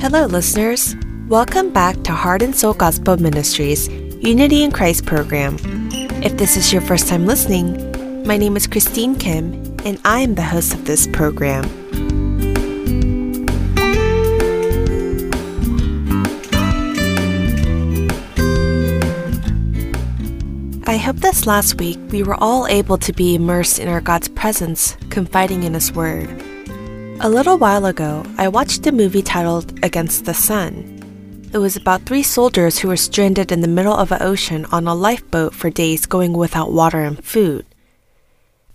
Hello, listeners. Welcome back to Heart and Soul Gospel Ministries Unity in Christ program. If this is your first time listening, my name is Christine Kim, and I am the host of this program. I hope this last week we were all able to be immersed in our God's presence, confiding in His Word. A little while ago, I watched a movie titled Against the Sun. It was about three soldiers who were stranded in the middle of an ocean on a lifeboat for days going without water and food.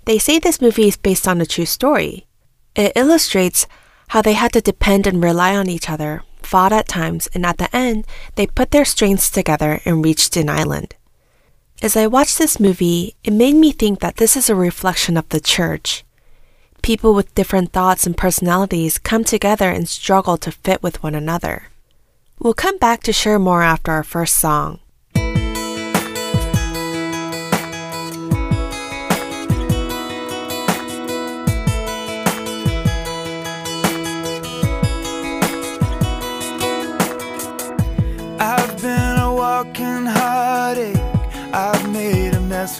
They say this movie is based on a true story. It illustrates how they had to depend and rely on each other, fought at times, and at the end, they put their strengths together and reached an island. As I watched this movie, it made me think that this is a reflection of the church. People with different thoughts and personalities come together and struggle to fit with one another. We'll come back to share more after our first song.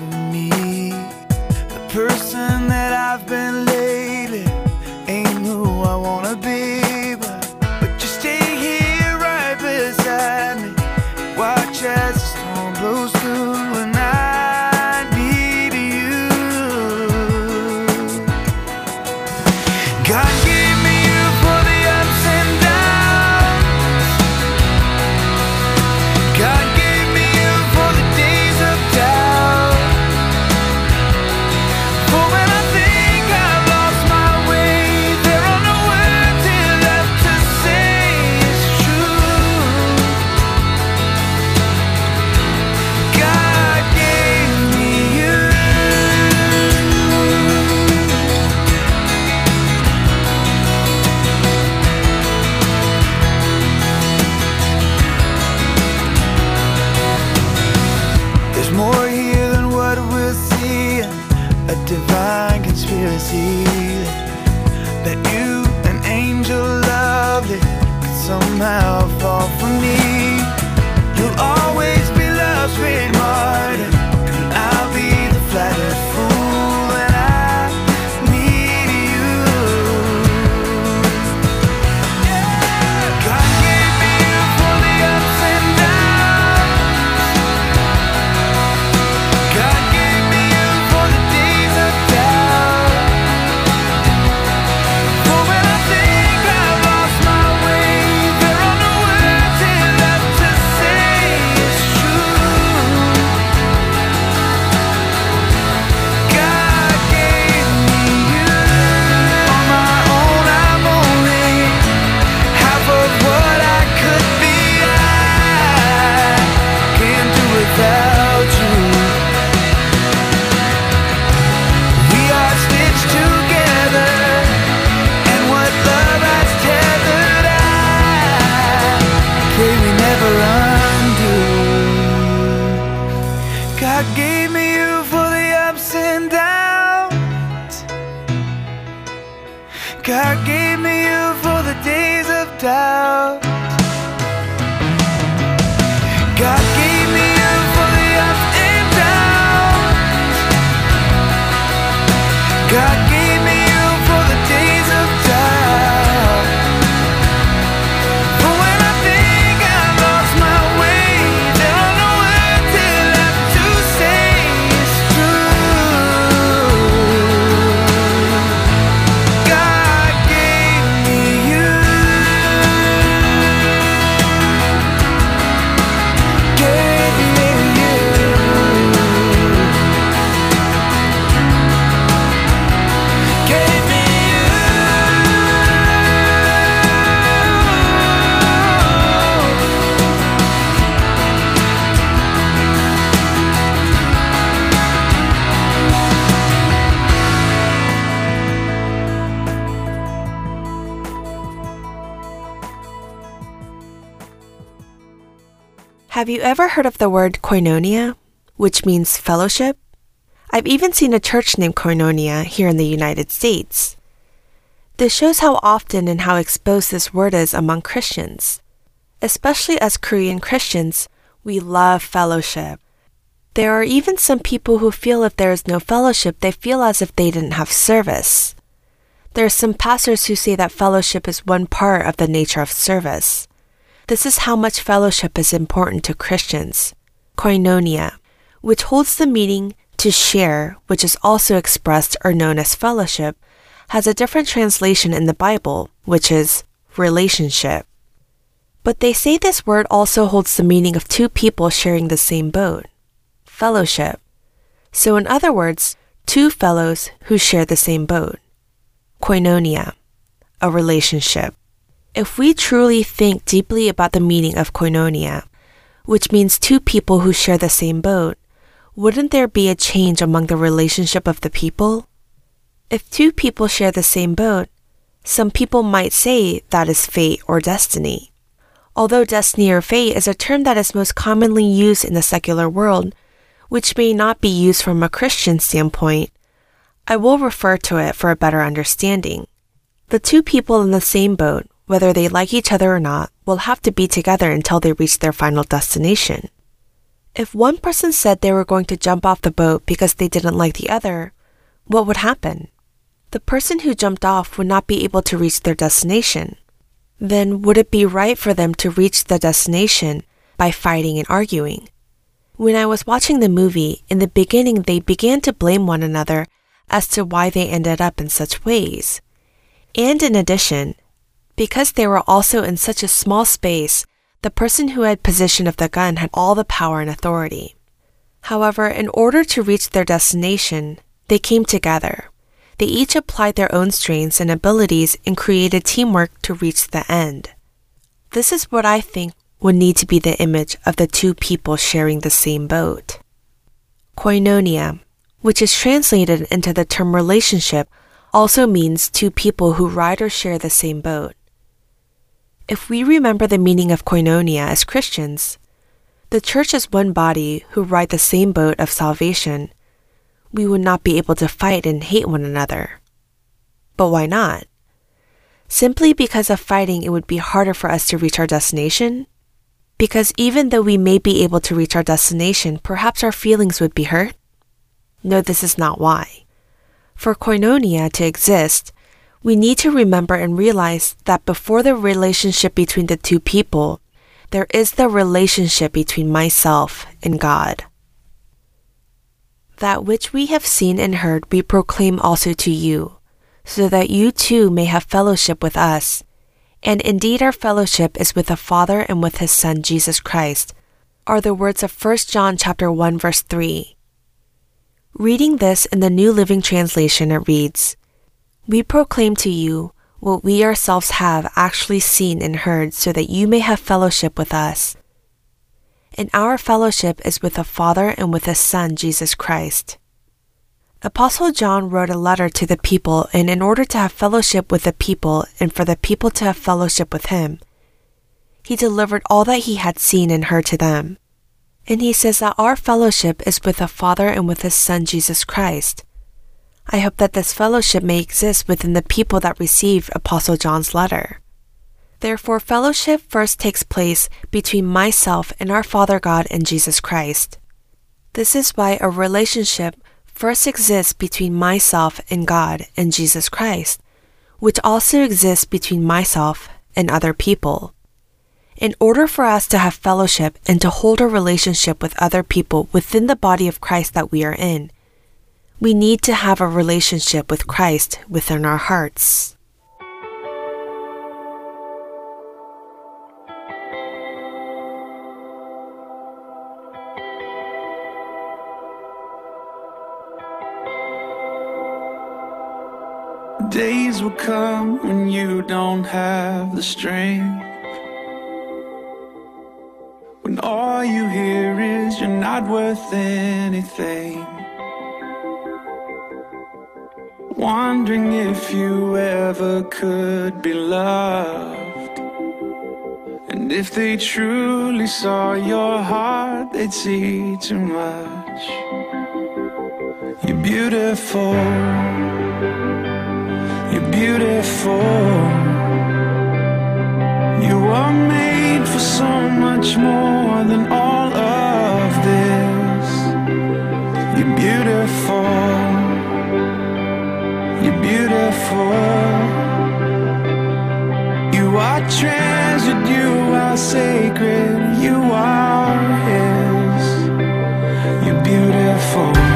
Of me. The person that I've been lately ain't who I wanna be. Have you ever heard of the word koinonia, which means fellowship? I've even seen a church named Koinonia here in the United States. This shows how often and how exposed this word is among Christians. Especially as Korean Christians, we love fellowship. There are even some people who feel if there is no fellowship, they feel as if they didn't have service. There are some pastors who say that fellowship is one part of the nature of service. This is how much fellowship is important to Christians. Koinonia, which holds the meaning to share, which is also expressed or known as fellowship, has a different translation in the Bible, which is relationship. But they say this word also holds the meaning of two people sharing the same boat fellowship. So, in other words, two fellows who share the same boat. Koinonia, a relationship. If we truly think deeply about the meaning of koinonia, which means two people who share the same boat, wouldn't there be a change among the relationship of the people? If two people share the same boat, some people might say that is fate or destiny. Although destiny or fate is a term that is most commonly used in the secular world, which may not be used from a Christian standpoint, I will refer to it for a better understanding. The two people in the same boat whether they like each other or not, will have to be together until they reach their final destination. If one person said they were going to jump off the boat because they didn't like the other, what would happen? The person who jumped off would not be able to reach their destination. Then would it be right for them to reach the destination by fighting and arguing? When I was watching the movie, in the beginning they began to blame one another as to why they ended up in such ways. And in addition, because they were also in such a small space, the person who had possession of the gun had all the power and authority. However, in order to reach their destination, they came together. They each applied their own strengths and abilities and created teamwork to reach the end. This is what I think would need to be the image of the two people sharing the same boat. Koinonia, which is translated into the term relationship, also means two people who ride or share the same boat. If we remember the meaning of koinonia as Christians, the church is one body who ride the same boat of salvation, we would not be able to fight and hate one another. But why not? Simply because of fighting, it would be harder for us to reach our destination? Because even though we may be able to reach our destination, perhaps our feelings would be hurt? No, this is not why. For koinonia to exist, we need to remember and realize that before the relationship between the two people, there is the relationship between myself and God. That which we have seen and heard we proclaim also to you, so that you too may have fellowship with us. And indeed our fellowship is with the Father and with his Son Jesus Christ, are the words of 1 John chapter 1 verse 3. Reading this in the New Living Translation it reads, we proclaim to you what we ourselves have actually seen and heard so that you may have fellowship with us. And our fellowship is with the Father and with His Son, Jesus Christ. Apostle John wrote a letter to the people, and in order to have fellowship with the people and for the people to have fellowship with him, he delivered all that he had seen and heard to them. And he says that our fellowship is with the Father and with his Son, Jesus Christ. I hope that this fellowship may exist within the people that receive Apostle John's letter. Therefore, fellowship first takes place between myself and our Father God and Jesus Christ. This is why a relationship first exists between myself and God and Jesus Christ, which also exists between myself and other people. In order for us to have fellowship and to hold a relationship with other people within the body of Christ that we are in, we need to have a relationship with Christ within our hearts. Days will come when you don't have the strength. When all you hear is you're not worth anything. Wondering if you ever could be loved. And if they truly saw your heart, they'd see too much. You're beautiful. You're beautiful. You are made for so much more than all of this. You're beautiful. Beautiful. You are treasured, you are sacred, you are His. You're beautiful.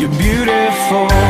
You're beautiful.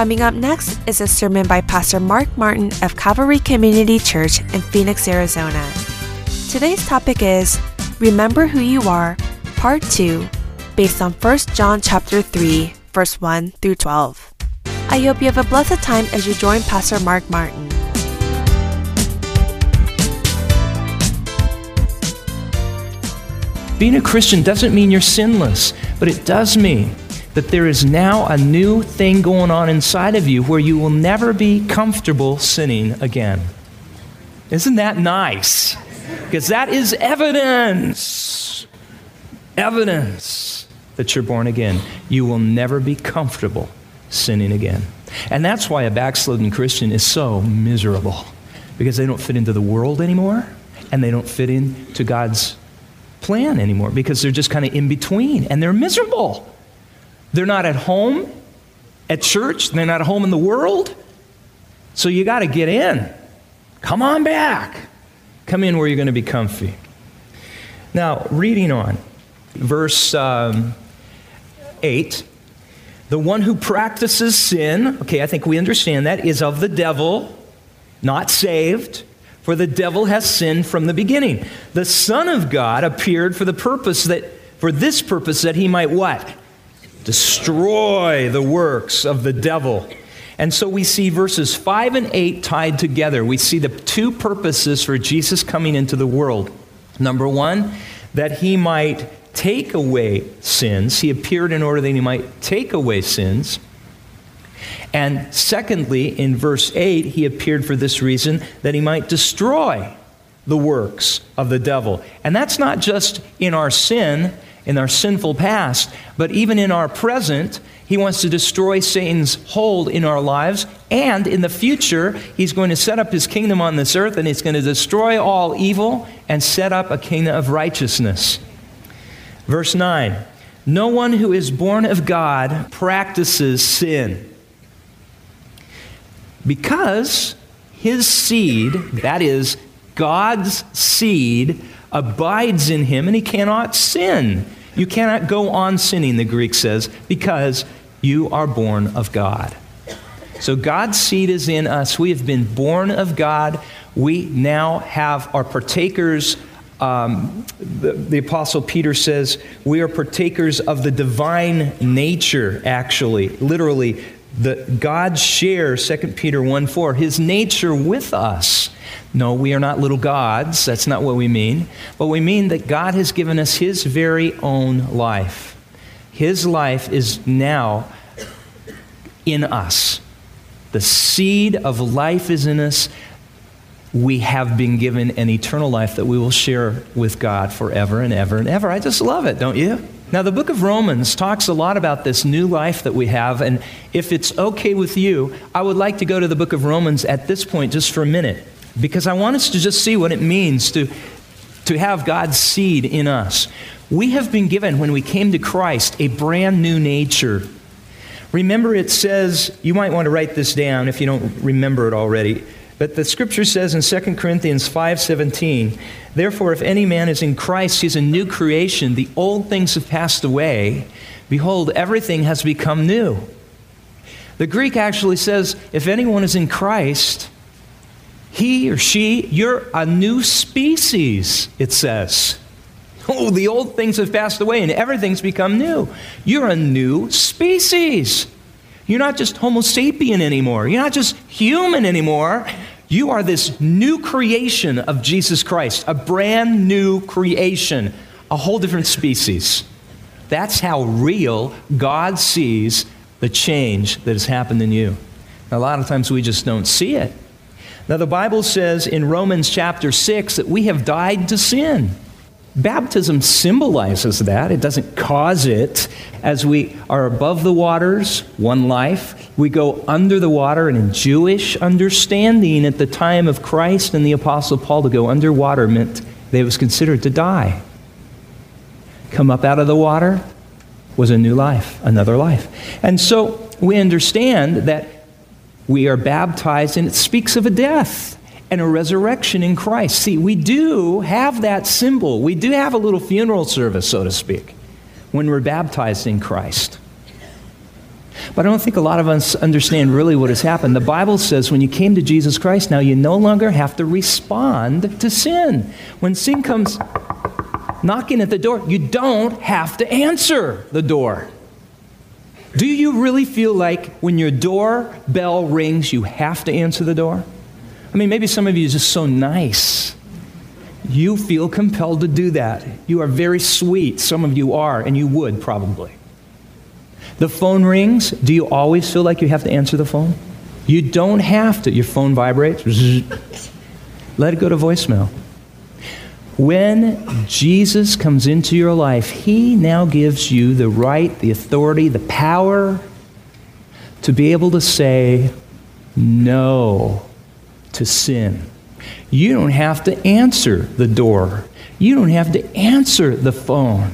Coming up next is a sermon by Pastor Mark Martin of Calvary Community Church in Phoenix, Arizona. Today's topic is Remember Who You Are, Part 2, based on 1 John chapter 3, verse 1 through 12. I hope you have a blessed time as you join Pastor Mark Martin. Being a Christian doesn't mean you're sinless, but it does mean that there is now a new thing going on inside of you where you will never be comfortable sinning again. Isn't that nice? Because that is evidence. Evidence that you're born again. You will never be comfortable sinning again. And that's why a backslidden Christian is so miserable because they don't fit into the world anymore and they don't fit into God's plan anymore because they're just kind of in between and they're miserable. They're not at home at church, they're not at home in the world. So you got to get in. Come on back. Come in where you're going to be comfy. Now, reading on, verse um, 8 the one who practices sin, okay, I think we understand that, is of the devil, not saved, for the devil has sinned from the beginning. The Son of God appeared for the purpose that, for this purpose, that he might what? Destroy the works of the devil. And so we see verses 5 and 8 tied together. We see the two purposes for Jesus coming into the world. Number one, that he might take away sins. He appeared in order that he might take away sins. And secondly, in verse 8, he appeared for this reason that he might destroy the works of the devil. And that's not just in our sin, in our sinful past, but even in our present. He wants to destroy Satan's hold in our lives. And in the future, he's going to set up his kingdom on this earth and he's going to destroy all evil and set up a kingdom of righteousness. Verse 9 No one who is born of God practices sin. Because his seed, that is, God's seed, abides in him and he cannot sin. You cannot go on sinning, the Greek says, because you are born of God. So God's seed is in us. We have been born of God. We now have our partakers um, the, the, Apostle Peter says, We are partakers of the divine nature, actually. Literally, the, God shares, 2 Peter 1 4, his nature with us. No, we are not little gods. That's not what we mean. But we mean that God has given us his very own life. His life is now in us. The seed of life is in us we have been given an eternal life that we will share with God forever and ever and ever. I just love it, don't you? Now, the book of Romans talks a lot about this new life that we have, and if it's okay with you, I would like to go to the book of Romans at this point just for a minute, because I want us to just see what it means to, to have God's seed in us. We have been given, when we came to Christ, a brand new nature. Remember, it says, you might want to write this down if you don't remember it already. But the scripture says in 2 Corinthians 5:17, "Therefore if any man is in Christ, he is a new creation. The old things have passed away; behold, everything has become new." The Greek actually says, if anyone is in Christ, he or she, you're a new species, it says. Oh, the old things have passed away and everything's become new. You're a new species. You're not just Homo sapien anymore. You're not just human anymore. You are this new creation of Jesus Christ, a brand new creation, a whole different species. That's how real God sees the change that has happened in you. Now, a lot of times we just don't see it. Now, the Bible says in Romans chapter 6 that we have died to sin. Baptism symbolizes that. It doesn't cause it. As we are above the waters, one life, we go under the water, and in Jewish understanding at the time of Christ and the Apostle Paul, to go underwater meant they was considered to die. Come up out of the water was a new life, another life. And so we understand that we are baptized, and it speaks of a death and a resurrection in Christ. See, we do have that symbol. We do have a little funeral service, so to speak, when we're baptized in Christ. But I don't think a lot of us understand really what has happened. The Bible says when you came to Jesus Christ, now you no longer have to respond to sin. When sin comes knocking at the door, you don't have to answer the door. Do you really feel like when your doorbell rings, you have to answer the door? I mean, maybe some of you are just so nice. You feel compelled to do that. You are very sweet. Some of you are, and you would probably. The phone rings. Do you always feel like you have to answer the phone? You don't have to. Your phone vibrates. Let it go to voicemail. When Jesus comes into your life, He now gives you the right, the authority, the power to be able to say no to sin. You don't have to answer the door, you don't have to answer the phone.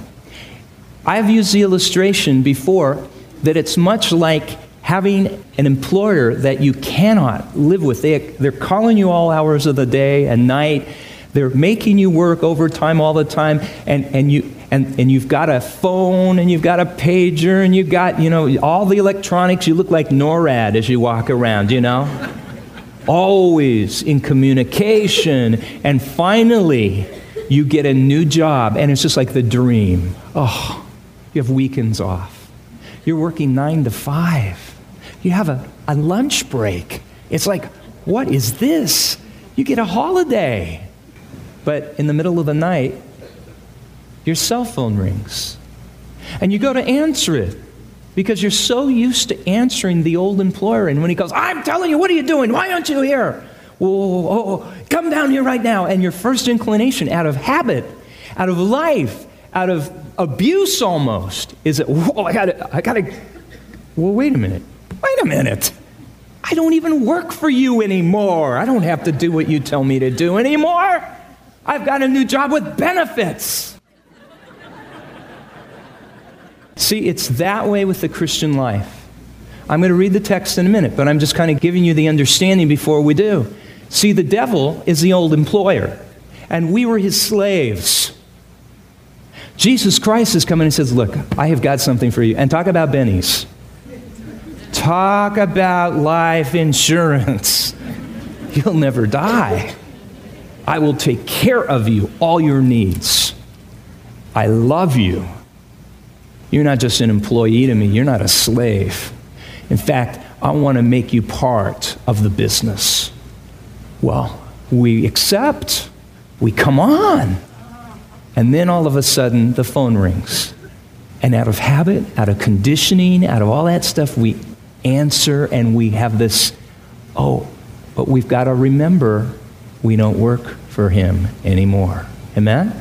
I've used the illustration before that it's much like having an employer that you cannot live with. They, they're calling you all hours of the day and night. They're making you work overtime all the time, and, and, you, and, and you've got a phone, and you've got a pager, and you've got, you know, all the electronics. You look like NORAD as you walk around, you know? Always in communication. And finally, you get a new job, and it's just like the dream. Oh, you have weekends off. You're working nine to five. You have a, a lunch break. It's like, what is this? You get a holiday. But in the middle of the night, your cell phone rings. And you go to answer it because you're so used to answering the old employer. And when he goes, I'm telling you, what are you doing? Why aren't you here? Whoa, whoa, whoa, come down here right now. And your first inclination, out of habit, out of life, out of abuse almost, is that, whoa, I gotta, I gotta, well, wait a minute. Wait a minute. I don't even work for you anymore. I don't have to do what you tell me to do anymore. I've got a new job with benefits. See, it's that way with the Christian life. I'm going to read the text in a minute, but I'm just kind of giving you the understanding before we do. See, the devil is the old employer, and we were his slaves. Jesus Christ is coming and says, Look, I have got something for you. And talk about bennies. Talk about life insurance. You'll never die. I will take care of you, all your needs. I love you. You're not just an employee to me, you're not a slave. In fact, I want to make you part of the business. Well, we accept, we come on. And then all of a sudden, the phone rings. And out of habit, out of conditioning, out of all that stuff, we answer and we have this, oh, but we've got to remember we don't work for him anymore. Amen?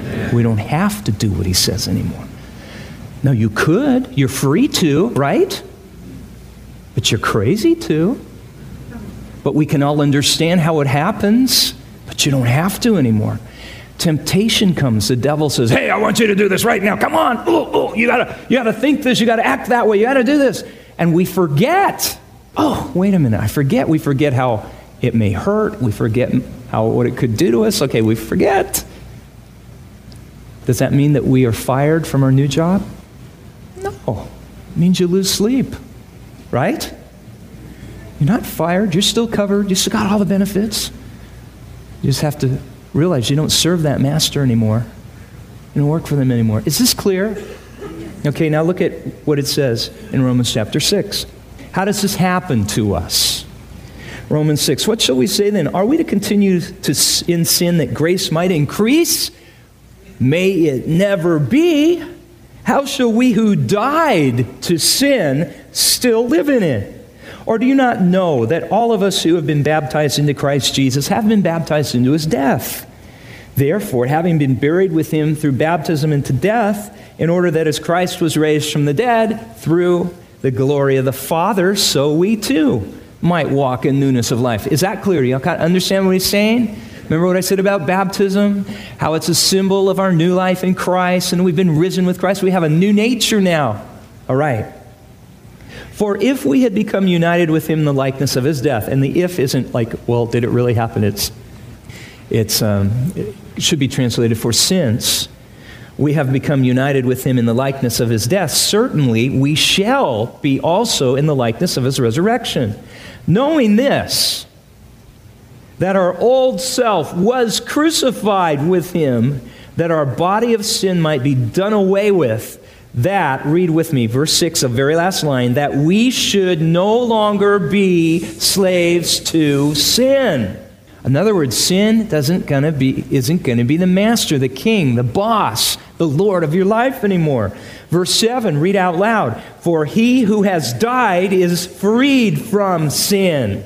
Amen? We don't have to do what he says anymore. No, you could. You're free to, right? But you're crazy to. But we can all understand how it happens, but you don't have to anymore. Temptation comes. The devil says, Hey, I want you to do this right now. Come on. Ooh, ooh, you gotta, you gotta think this. You gotta act that way. You gotta do this. And we forget. Oh, wait a minute. I forget. We forget how it may hurt. We forget how what it could do to us. Okay, we forget. Does that mean that we are fired from our new job? No. It means you lose sleep. Right? You're not fired. You're still covered. You still got all the benefits. You just have to realize you don't serve that master anymore. You don't work for them anymore. Is this clear? Okay, now look at what it says in Romans chapter 6. How does this happen to us? Romans 6. What shall we say then? Are we to continue to, in sin that grace might increase? May it never be. How shall we who died to sin still live in it? Or do you not know that all of us who have been baptized into Christ Jesus have been baptized into his death? Therefore, having been buried with him through baptism into death, in order that as Christ was raised from the dead through the glory of the Father, so we too might walk in newness of life. Is that clear? You all understand what he's saying? Remember what I said about baptism? How it's a symbol of our new life in Christ, and we've been risen with Christ. We have a new nature now. All right. For if we had become united with him in the likeness of his death, and the if isn't like, well, did it really happen? It's, it's, um, it should be translated for since we have become united with him in the likeness of his death, certainly we shall be also in the likeness of his resurrection. Knowing this, that our old self was crucified with him, that our body of sin might be done away with that, read with me, verse 6, a very last line, that we should no longer be slaves to sin. In other words, sin doesn't gonna be, isn't going to be the master, the king, the boss, the Lord of your life anymore. Verse 7, read out loud. For he who has died is freed from sin.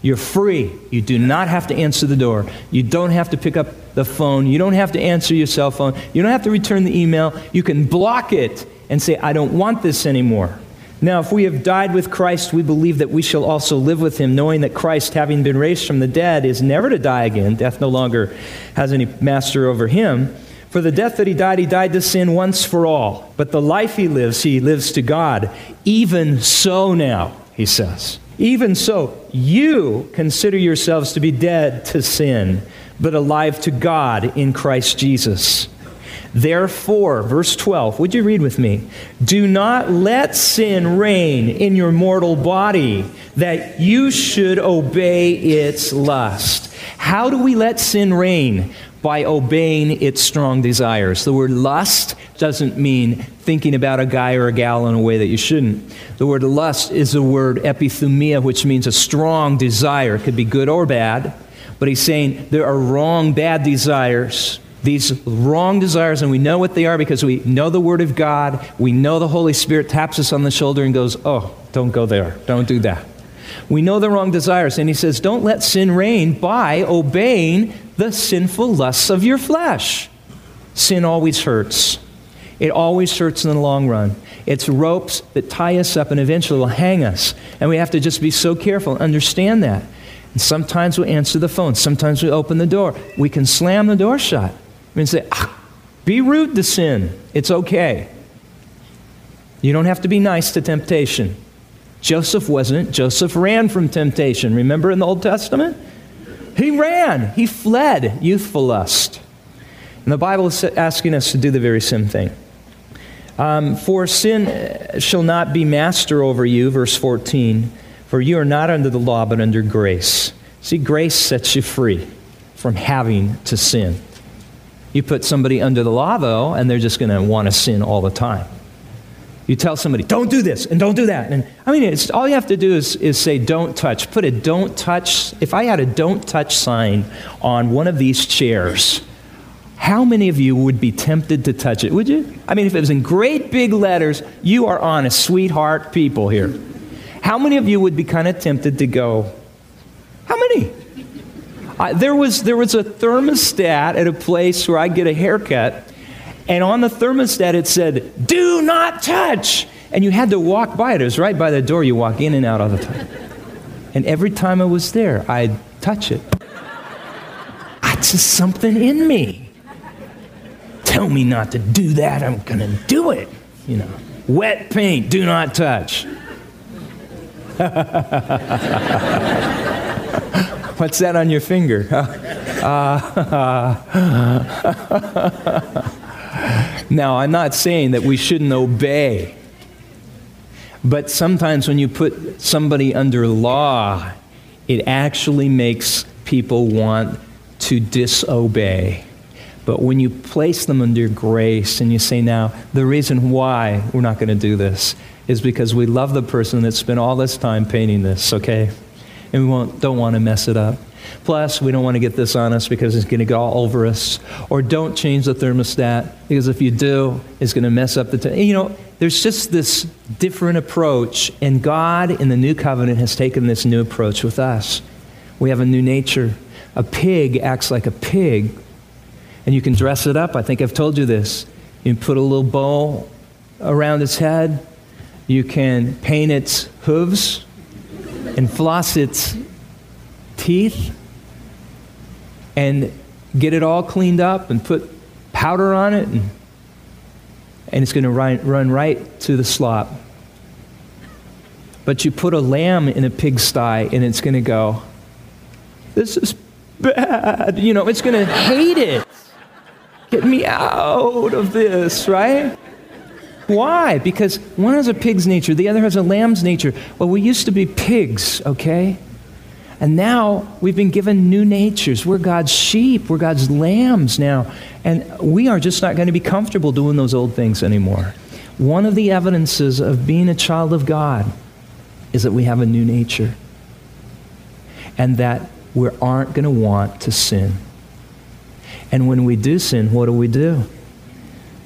You're free. You do not have to answer the door. You don't have to pick up the phone. You don't have to answer your cell phone. You don't have to return the email. You can block it and say, I don't want this anymore. Now, if we have died with Christ, we believe that we shall also live with him, knowing that Christ, having been raised from the dead, is never to die again. Death no longer has any master over him. For the death that he died, he died to sin once for all. But the life he lives, he lives to God. Even so now, he says. Even so, you consider yourselves to be dead to sin but alive to God in Christ Jesus. Therefore, verse 12, would you read with me? Do not let sin reign in your mortal body, that you should obey its lust. How do we let sin reign? By obeying its strong desires. The word lust doesn't mean thinking about a guy or a gal in a way that you shouldn't. The word lust is the word epithumia, which means a strong desire. It could be good or bad. But he's saying there are wrong, bad desires these wrong desires, and we know what they are because we know the Word of God. We know the Holy Spirit taps us on the shoulder and goes, Oh, don't go there. Don't do that. We know the wrong desires. And he says, Don't let sin reign by obeying the sinful lusts of your flesh. Sin always hurts. It always hurts in the long run. It's ropes that tie us up and eventually will hang us. And we have to just be so careful and understand that. And sometimes we answer the phone, sometimes we open the door. We can slam the door shut and say, ah, be rude to sin. It's okay. You don't have to be nice to temptation. Joseph wasn't. Joseph ran from temptation. Remember in the Old Testament? He ran, he fled youthful lust. And the Bible is asking us to do the very same thing. Um, for sin shall not be master over you, verse 14, for you are not under the law, but under grace. See, grace sets you free from having to sin. You put somebody under the law, though, and they're just going to want to sin all the time. You tell somebody, don't do this and don't do that. And I mean, it's, all you have to do is, is say, don't touch. Put a don't touch. If I had a don't touch sign on one of these chairs, how many of you would be tempted to touch it? Would you? I mean, if it was in great big letters, you are honest, sweetheart people here. How many of you would be kind of tempted to go, how many? There, was, there was a thermostat at a place where I get a haircut, and on the thermostat it said, Do not touch! And you had to walk by it. It was right by the door. You walk in and out all the time. And every time I was there, I'd touch it. It's just something in me. Tell me not to do that, I'm going to do it. You know, wet paint, do not touch. What's that on your finger? now, I'm not saying that we shouldn't obey, but sometimes when you put somebody under law, it actually makes people want to disobey. But when you place them under grace and you say, now, the reason why we're not going to do this is because we love the person that spent all this time painting this, okay? and we don't want to mess it up. Plus, we don't want to get this on us because it's going to go all over us. Or don't change the thermostat because if you do, it's going to mess up the. T- you know, there's just this different approach, and God in the new covenant has taken this new approach with us. We have a new nature. A pig acts like a pig, and you can dress it up. I think I've told you this. You can put a little bow around its head. You can paint its hooves and floss its teeth and get it all cleaned up and put powder on it, and, and it's going to run, run right to the slop. But you put a lamb in a pigsty, and it's going to go, This is bad. You know, it's going to hate it. Get me out of this, right? Why? Because one has a pig's nature, the other has a lamb's nature. Well, we used to be pigs, okay? And now we've been given new natures. We're God's sheep, we're God's lambs now. And we are just not going to be comfortable doing those old things anymore. One of the evidences of being a child of God is that we have a new nature and that we aren't going to want to sin. And when we do sin, what do we do?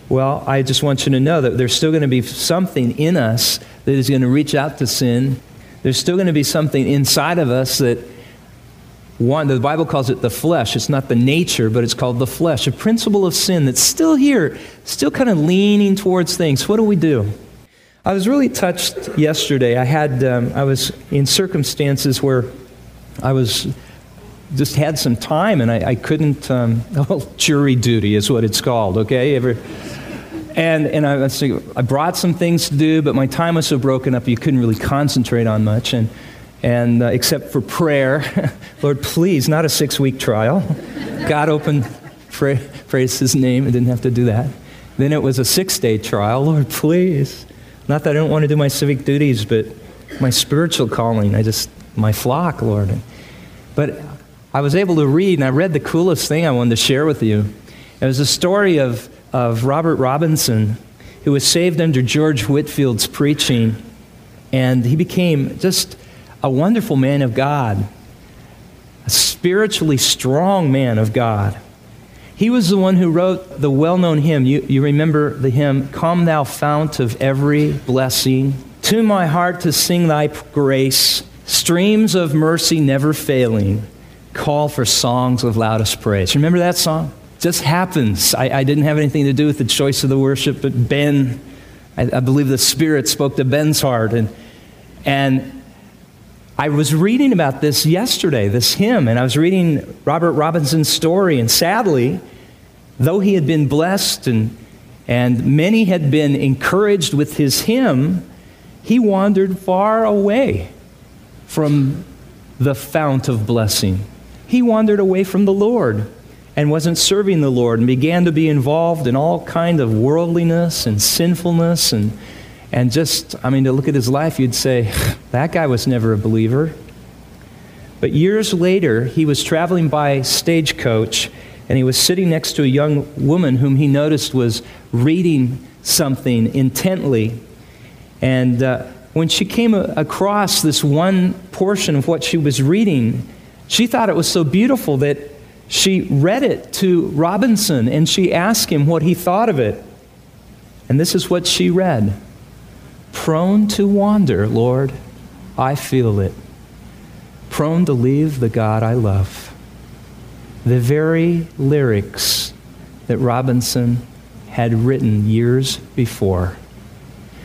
Well, I just want you to know that there's still going to be something in us that is going to reach out to sin. There's still going to be something inside of us that one, the Bible calls it the flesh. It's not the nature, but it's called the flesh. A principle of sin that's still here, still kind of leaning towards things. What do we do? I was really touched yesterday. I had, um, I was in circumstances where I was just had some time and I, I couldn't, um, well, jury duty is what it's called, okay? Ever, and, and I, I brought some things to do, but my time was so broken up you couldn't really concentrate on much. And, and uh, except for prayer, Lord, please, not a six week trial. God opened, praise his name, and didn't have to do that. Then it was a six day trial. Lord, please. Not that I don't want to do my civic duties, but my spiritual calling. I just, my flock, Lord. But I was able to read, and I read the coolest thing I wanted to share with you. It was a story of, of Robert Robinson, who was saved under George Whitefield's preaching, and he became just a wonderful man of God, a spiritually strong man of God. He was the one who wrote the well known hymn. You, you remember the hymn, Come Thou Fount of Every Blessing. To my heart to sing thy grace, streams of mercy never failing, call for songs of loudest praise. Remember that song? Just happens. I, I didn't have anything to do with the choice of the worship, but Ben, I, I believe the Spirit spoke to Ben's heart. And, and I was reading about this yesterday, this hymn, and I was reading Robert Robinson's story, and sadly, though he had been blessed and, and many had been encouraged with his hymn, he wandered far away from the fount of blessing. He wandered away from the Lord and wasn't serving the Lord and began to be involved in all kind of worldliness and sinfulness and and just, I mean, to look at his life, you'd say, that guy was never a believer. But years later, he was traveling by stagecoach and he was sitting next to a young woman whom he noticed was reading something intently. And uh, when she came across this one portion of what she was reading, she thought it was so beautiful that she read it to Robinson and she asked him what he thought of it. And this is what she read Prone to wander, Lord, I feel it. Prone to leave the God I love. The very lyrics that Robinson had written years before.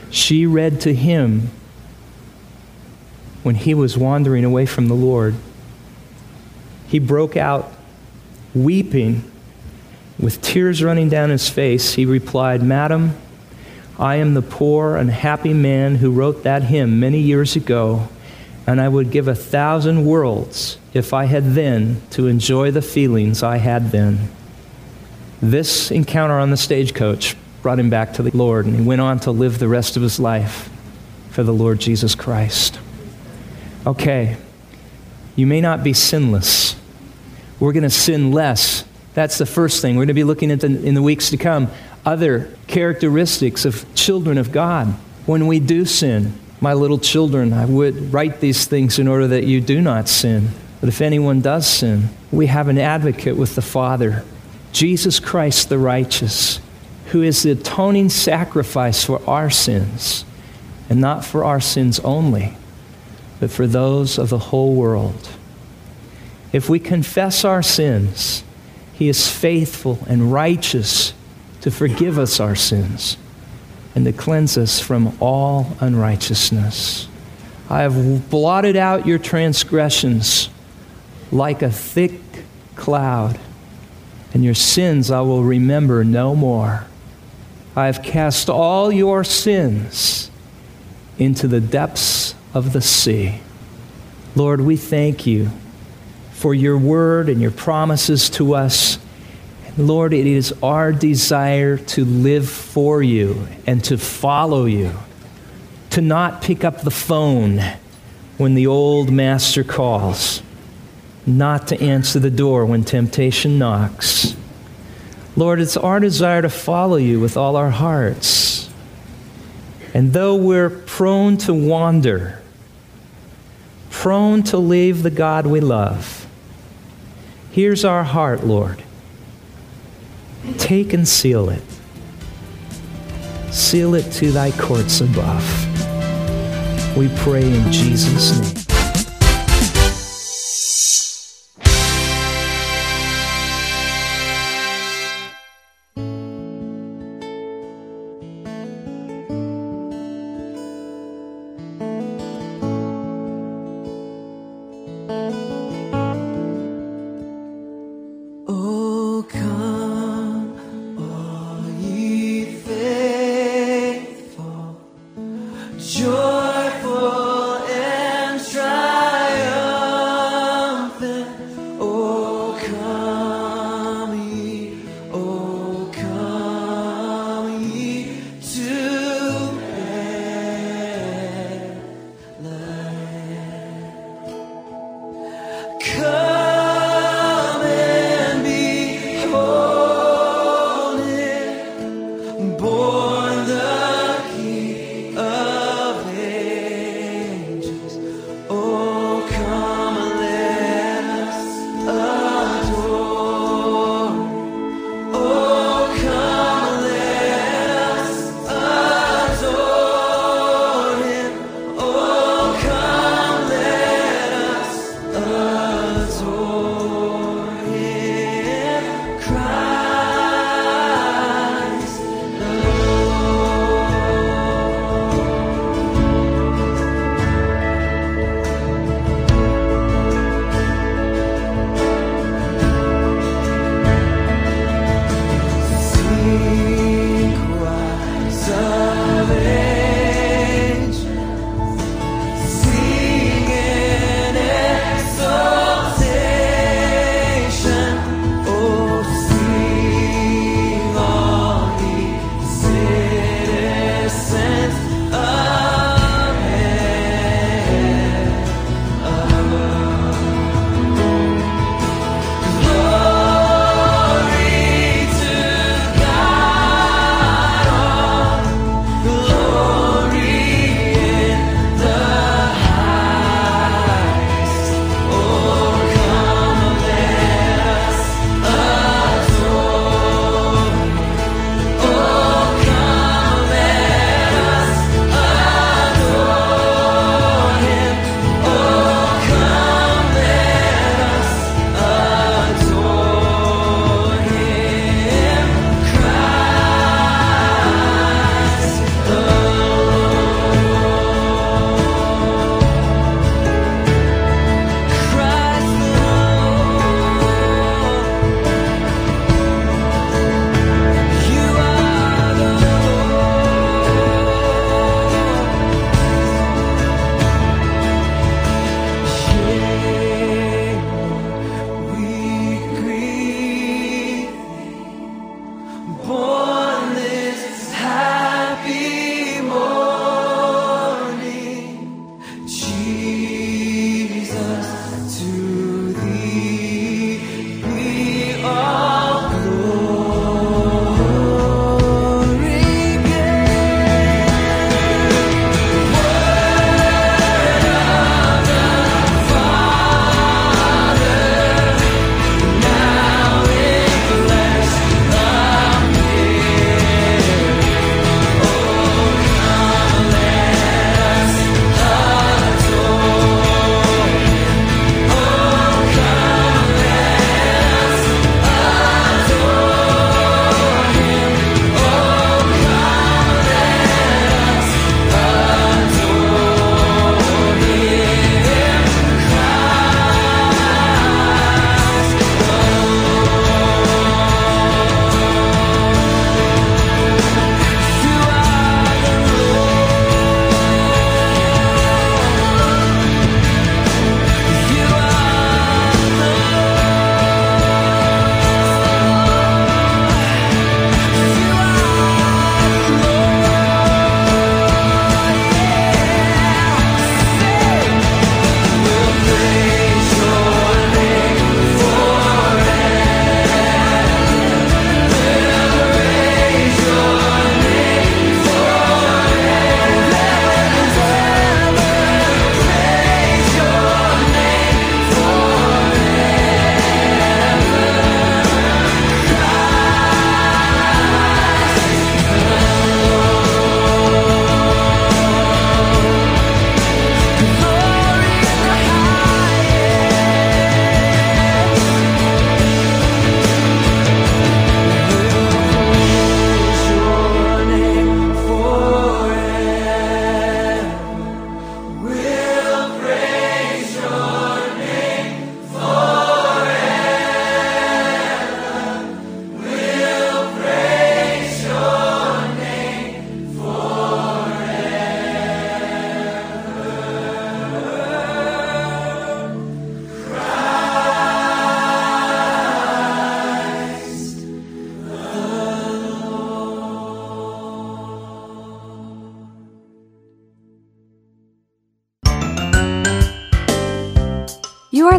She read to him when he was wandering away from the Lord. He broke out weeping with tears running down his face. He replied, Madam, I am the poor, unhappy man who wrote that hymn many years ago, and I would give a thousand worlds if I had then to enjoy the feelings I had then. This encounter on the stagecoach brought him back to the Lord, and he went on to live the rest of his life for the Lord Jesus Christ. Okay, you may not be sinless. We're going to sin less. That's the first thing. We're going to be looking at the, in the weeks to come other characteristics of children of God. When we do sin, my little children, I would write these things in order that you do not sin. But if anyone does sin, we have an advocate with the Father, Jesus Christ the righteous, who is the atoning sacrifice for our sins, and not for our sins only, but for those of the whole world. If we confess our sins, he is faithful and righteous to forgive us our sins and to cleanse us from all unrighteousness. I have blotted out your transgressions like a thick cloud, and your sins I will remember no more. I have cast all your sins into the depths of the sea. Lord, we thank you for your word and your promises to us Lord, it is our desire to live for you and to follow you, to not pick up the phone when the old master calls, not to answer the door when temptation knocks. Lord, it's our desire to follow you with all our hearts. And though we're prone to wander, prone to leave the God we love, here's our heart, Lord. Take and seal it. Seal it to thy courts above. We pray in Jesus' name.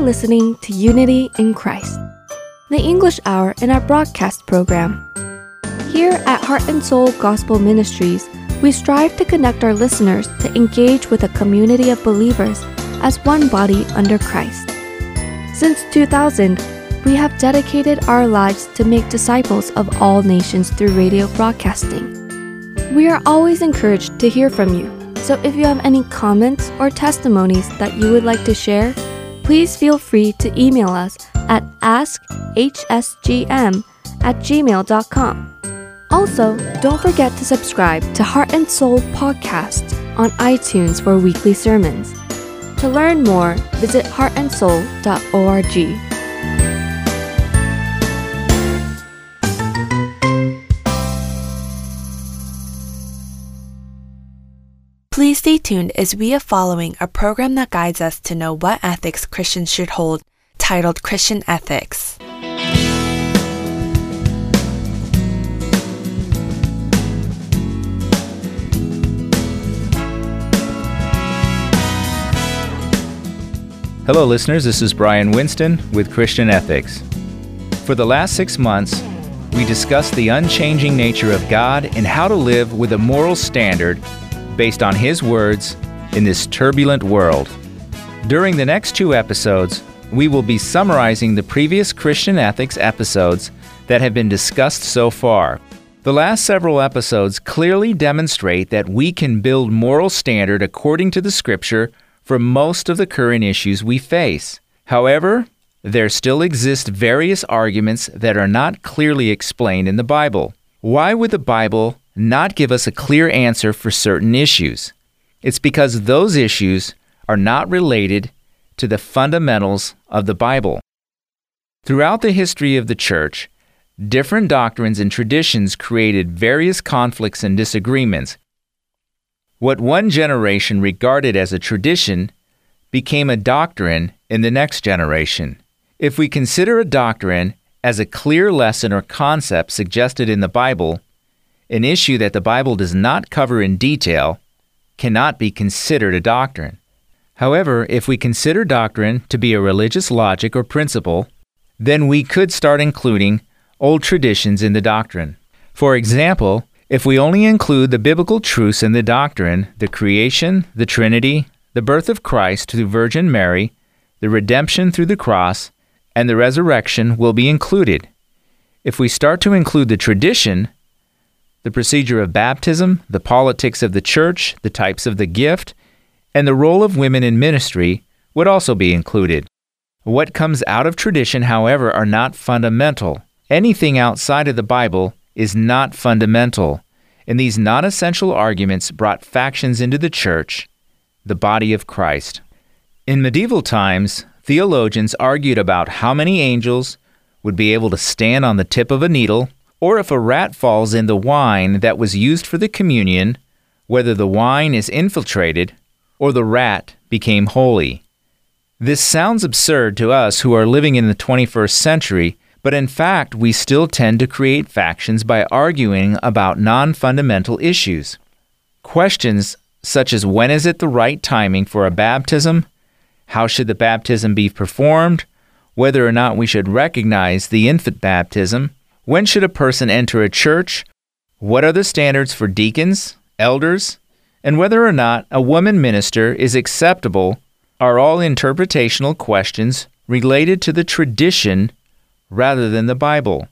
Listening to Unity in Christ, the English hour in our broadcast program. Here at Heart and Soul Gospel Ministries, we strive to connect our listeners to engage with a community of believers as one body under Christ. Since 2000, we have dedicated our lives to make disciples of all nations through radio broadcasting. We are always encouraged to hear from you, so if you have any comments or testimonies that you would like to share, please feel free to email us at askhsgm at gmail.com. Also, don't forget to subscribe to Heart and Soul Podcast on iTunes for weekly sermons. To learn more, visit heartandsoul.org. Please stay tuned as we are following a program that guides us to know what ethics Christians should hold, titled Christian Ethics. Hello, listeners. This is Brian Winston with Christian Ethics. For the last six months, we discussed the unchanging nature of God and how to live with a moral standard based on His words in this turbulent world. During the next two episodes, we will be summarizing the previous Christian ethics episodes that have been discussed so far. The last several episodes clearly demonstrate that we can build moral standard according to the scripture for most of the current issues we face. However, there still exist various arguments that are not clearly explained in the Bible. Why would the Bible not give us a clear answer for certain issues? It's because those issues are not related to the fundamentals of the Bible. Throughout the history of the church, different doctrines and traditions created various conflicts and disagreements. What one generation regarded as a tradition became a doctrine in the next generation. If we consider a doctrine as a clear lesson or concept suggested in the Bible, an issue that the Bible does not cover in detail cannot be considered a doctrine. However, if we consider doctrine to be a religious logic or principle, then we could start including old traditions in the doctrine. For example, if we only include the biblical truths in the doctrine, the creation, the Trinity, the birth of Christ through Virgin Mary, the redemption through the cross, and the resurrection will be included. If we start to include the tradition, the procedure of baptism, the politics of the church, the types of the gift, and the role of women in ministry would also be included. What comes out of tradition, however, are not fundamental. Anything outside of the Bible is not fundamental, and these non essential arguments brought factions into the church, the body of Christ. In medieval times, theologians argued about how many angels would be able to stand on the tip of a needle, or if a rat falls in the wine that was used for the communion, whether the wine is infiltrated or the rat became holy. This sounds absurd to us who are living in the 21st century but in fact, we still tend to create factions by arguing about non fundamental issues. Questions such as when is it the right timing for a baptism, how should the baptism be performed, whether or not we should recognize the infant baptism, when should a person enter a church, what are the standards for deacons, elders, and whether or not a woman minister is acceptable are all interpretational questions related to the tradition rather than the Bible.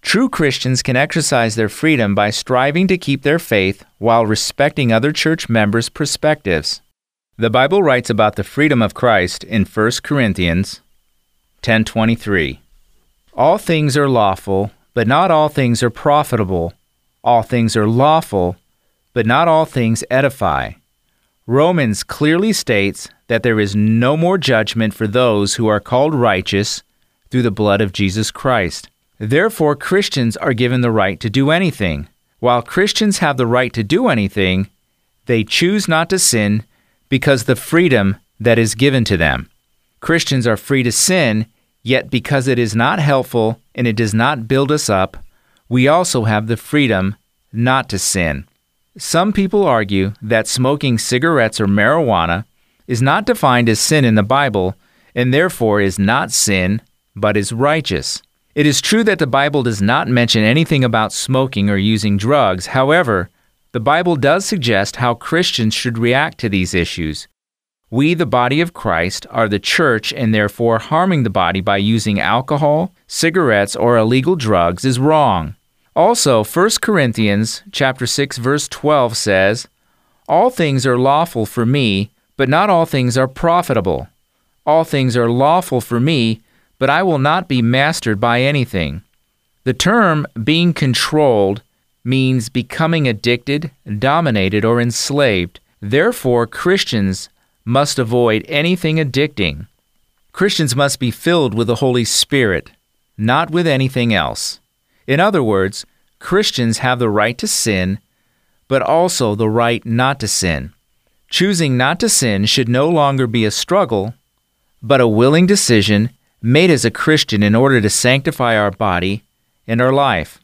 True Christians can exercise their freedom by striving to keep their faith while respecting other church members' perspectives. The Bible writes about the freedom of Christ in 1 Corinthians 10:23. All things are lawful, but not all things are profitable. All things are lawful, but not all things edify. Romans clearly states that there is no more judgment for those who are called righteous through the blood of Jesus Christ. Therefore, Christians are given the right to do anything. While Christians have the right to do anything, they choose not to sin because the freedom that is given to them. Christians are free to sin, yet because it is not helpful and it does not build us up, we also have the freedom not to sin. Some people argue that smoking cigarettes or marijuana is not defined as sin in the Bible and therefore is not sin, but is righteous. It is true that the Bible does not mention anything about smoking or using drugs. However, the Bible does suggest how Christians should react to these issues. We, the body of Christ, are the church, and therefore harming the body by using alcohol, cigarettes, or illegal drugs is wrong. Also, 1 Corinthians chapter 6 verse 12 says, "All things are lawful for me, but not all things are profitable. All things are lawful for me, but I will not be mastered by anything." The term being controlled means becoming addicted, dominated, or enslaved. Therefore, Christians must avoid anything addicting. Christians must be filled with the Holy Spirit, not with anything else. In other words, Christians have the right to sin, but also the right not to sin. Choosing not to sin should no longer be a struggle, but a willing decision made as a Christian in order to sanctify our body and our life.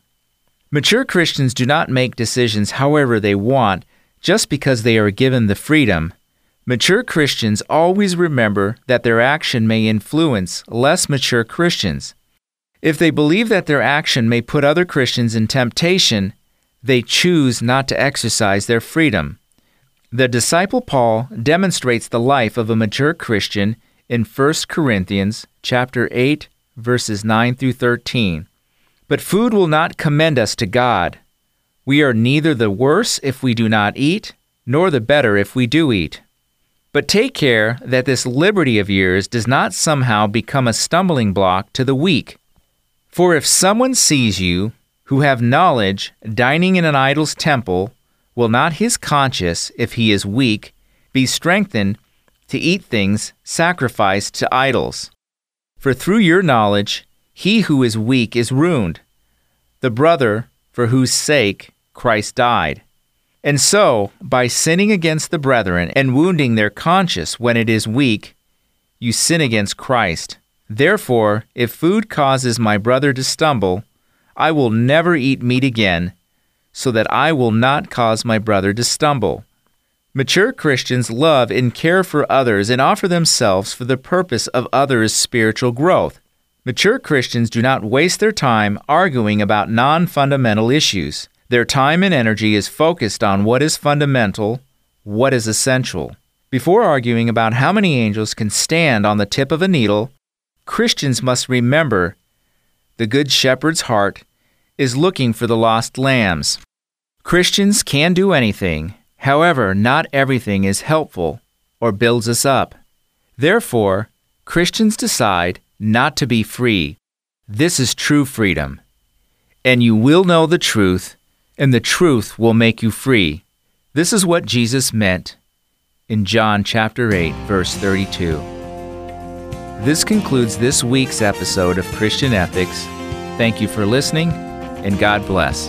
Mature Christians do not make decisions however they want just because they are given the freedom Mature Christians always remember that their action may influence less mature Christians. If they believe that their action may put other Christians in temptation, they choose not to exercise their freedom. The disciple Paul demonstrates the life of a mature Christian in 1 Corinthians chapter 8 verses 9 through 13. But food will not commend us to God. We are neither the worse if we do not eat, nor the better if we do eat. But take care that this liberty of yours does not somehow become a stumbling block to the weak. For if someone sees you, who have knowledge, dining in an idol's temple, will not his conscience, if he is weak, be strengthened to eat things sacrificed to idols? For through your knowledge, he who is weak is ruined, the brother for whose sake Christ died. And so, by sinning against the brethren and wounding their conscience when it is weak, you sin against Christ. Therefore, if food causes my brother to stumble, I will never eat meat again, so that I will not cause my brother to stumble. Mature Christians love and care for others and offer themselves for the purpose of others' spiritual growth. Mature Christians do not waste their time arguing about non fundamental issues. Their time and energy is focused on what is fundamental, what is essential. Before arguing about how many angels can stand on the tip of a needle, Christians must remember the Good Shepherd's heart is looking for the lost lambs. Christians can do anything, however, not everything is helpful or builds us up. Therefore, Christians decide not to be free. This is true freedom. And you will know the truth, and the truth will make you free. This is what Jesus meant in John chapter 8, verse 32. This concludes this week's episode of Christian Ethics. Thank you for listening, and God bless.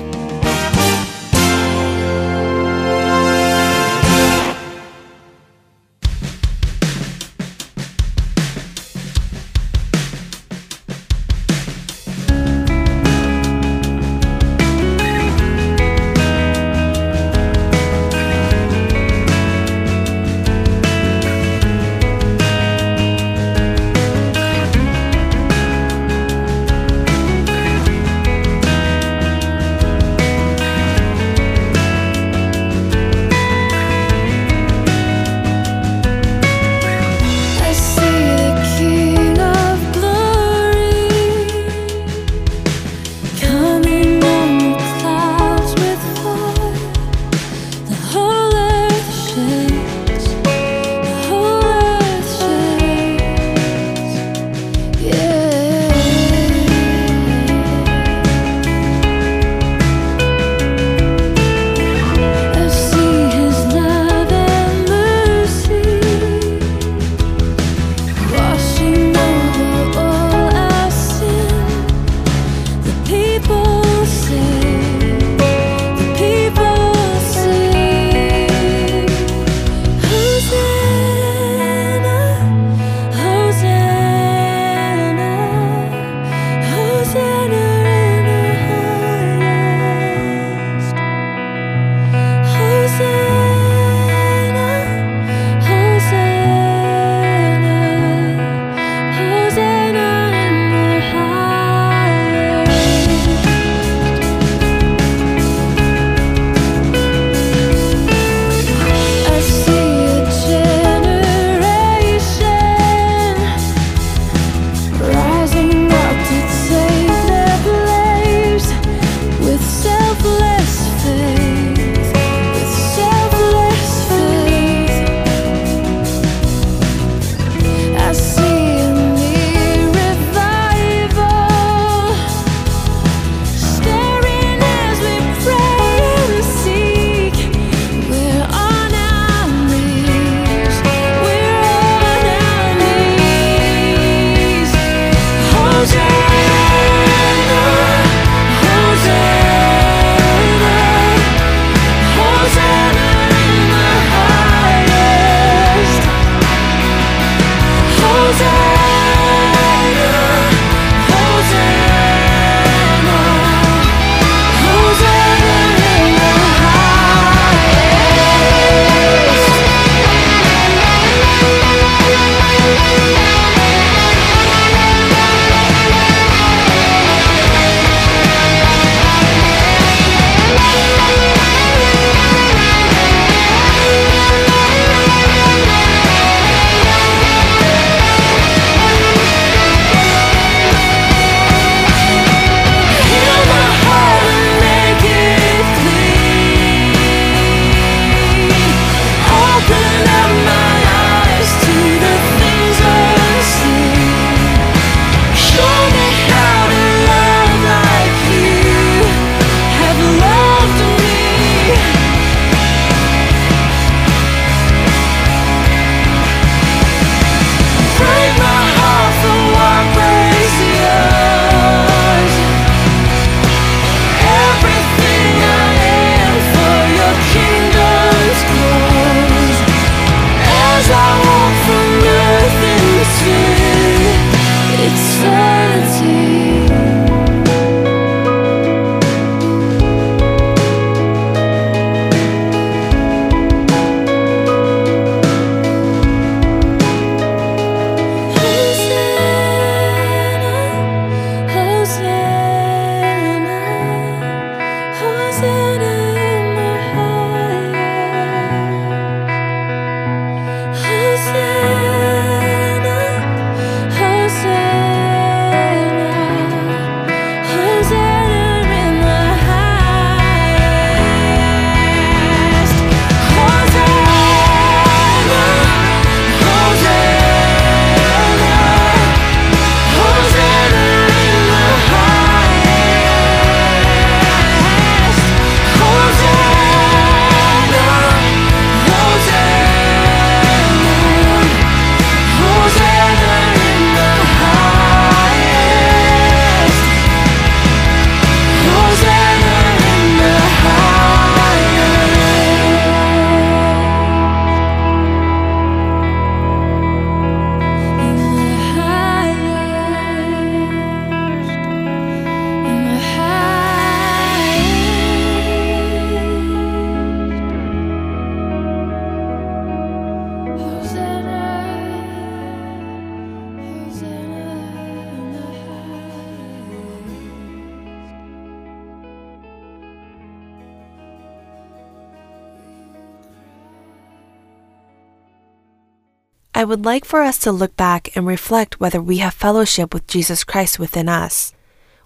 Would like for us to look back and reflect whether we have fellowship with Jesus Christ within us,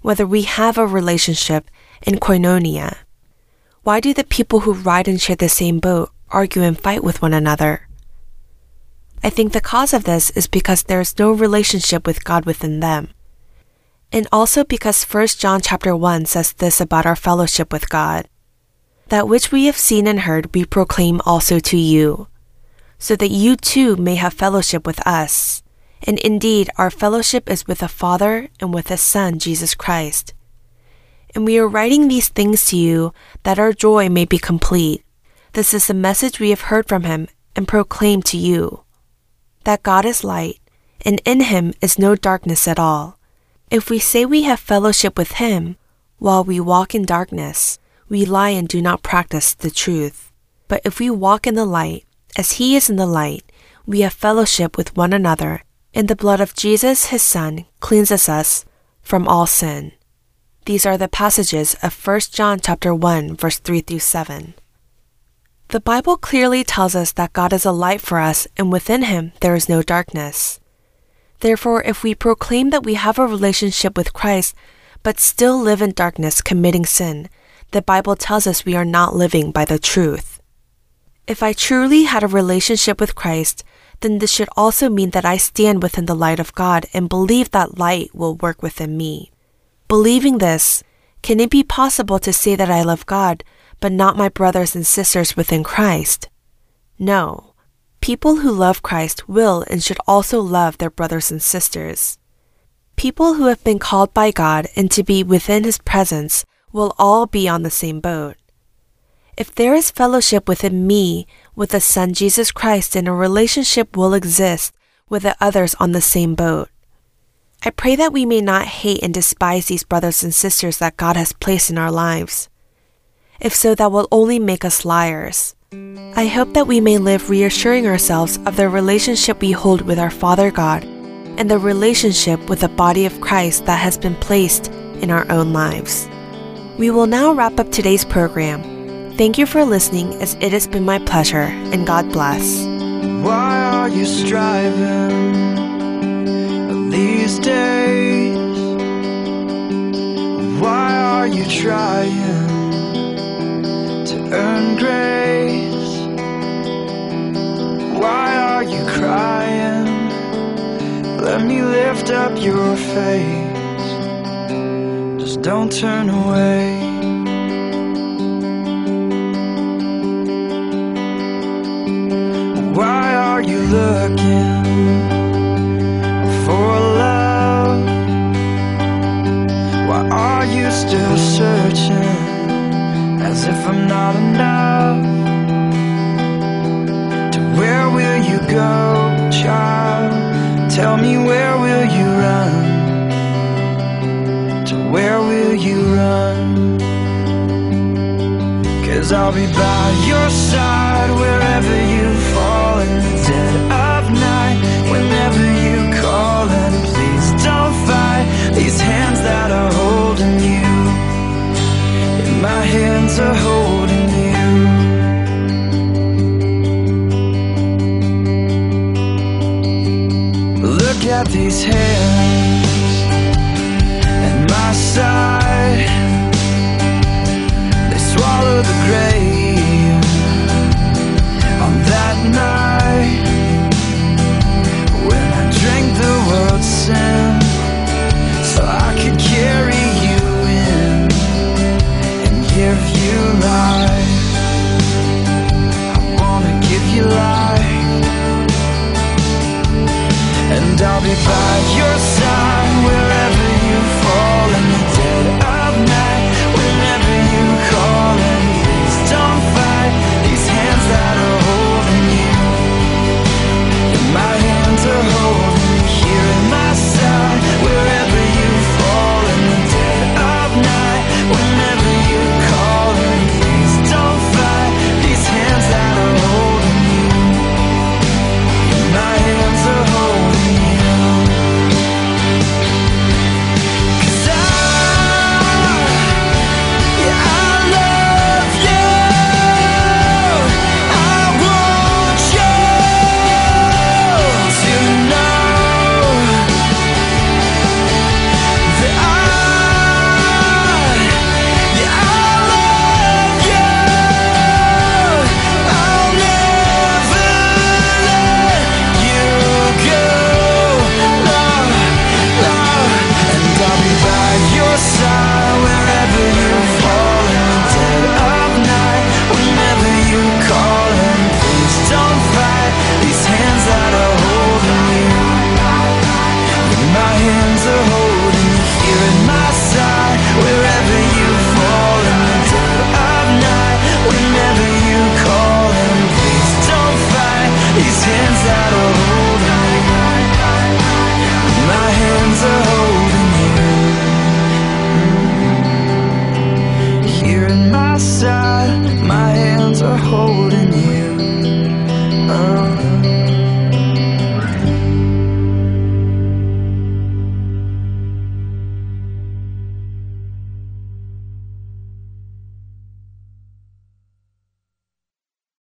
whether we have a relationship in koinonia. Why do the people who ride and share the same boat argue and fight with one another? I think the cause of this is because there is no relationship with God within them. And also because 1 John chapter 1 says this about our fellowship with God. That which we have seen and heard we proclaim also to you, so that you too may have fellowship with us. And indeed, our fellowship is with the Father and with His Son, Jesus Christ. And we are writing these things to you that our joy may be complete. This is the message we have heard from Him and proclaimed to you that God is light, and in Him is no darkness at all. If we say we have fellowship with Him, while we walk in darkness, we lie and do not practice the truth. But if we walk in the light, as He is in the light, we have fellowship with one another, and the blood of Jesus, His Son, cleanses us from all sin. These are the passages of 1 John chapter 1 verse 3 through 7. The Bible clearly tells us that God is a light for us and within him there is no darkness. Therefore, if we proclaim that we have a relationship with Christ but still live in darkness committing sin, the Bible tells us we are not living by the truth. If I truly had a relationship with Christ, then this should also mean that I stand within the light of God and believe that light will work within me. Believing this, can it be possible to say that I love God, but not my brothers and sisters within Christ? No. People who love Christ will and should also love their brothers and sisters. People who have been called by God and to be within His presence will all be on the same boat. If there is fellowship within me with the Son Jesus Christ, then a relationship will exist with the others on the same boat. I pray that we may not hate and despise these brothers and sisters that God has placed in our lives. If so, that will only make us liars. I hope that we may live reassuring ourselves of the relationship we hold with our Father God and the relationship with the body of Christ that has been placed in our own lives. We will now wrap up today's program. Thank you for listening, as it has been my pleasure, and God bless. Why are you striving? these days? Why are you trying to earn grace? Why are you crying? Let me lift up your face. Just don't turn away. Looking? for love? Why are you still searching as if I'm not enough? To where will you go, child? Tell me where will you run? To where will you run? Cause I'll be by your side wherever you fall my hands are holding you. Look at these hands I'll be by your side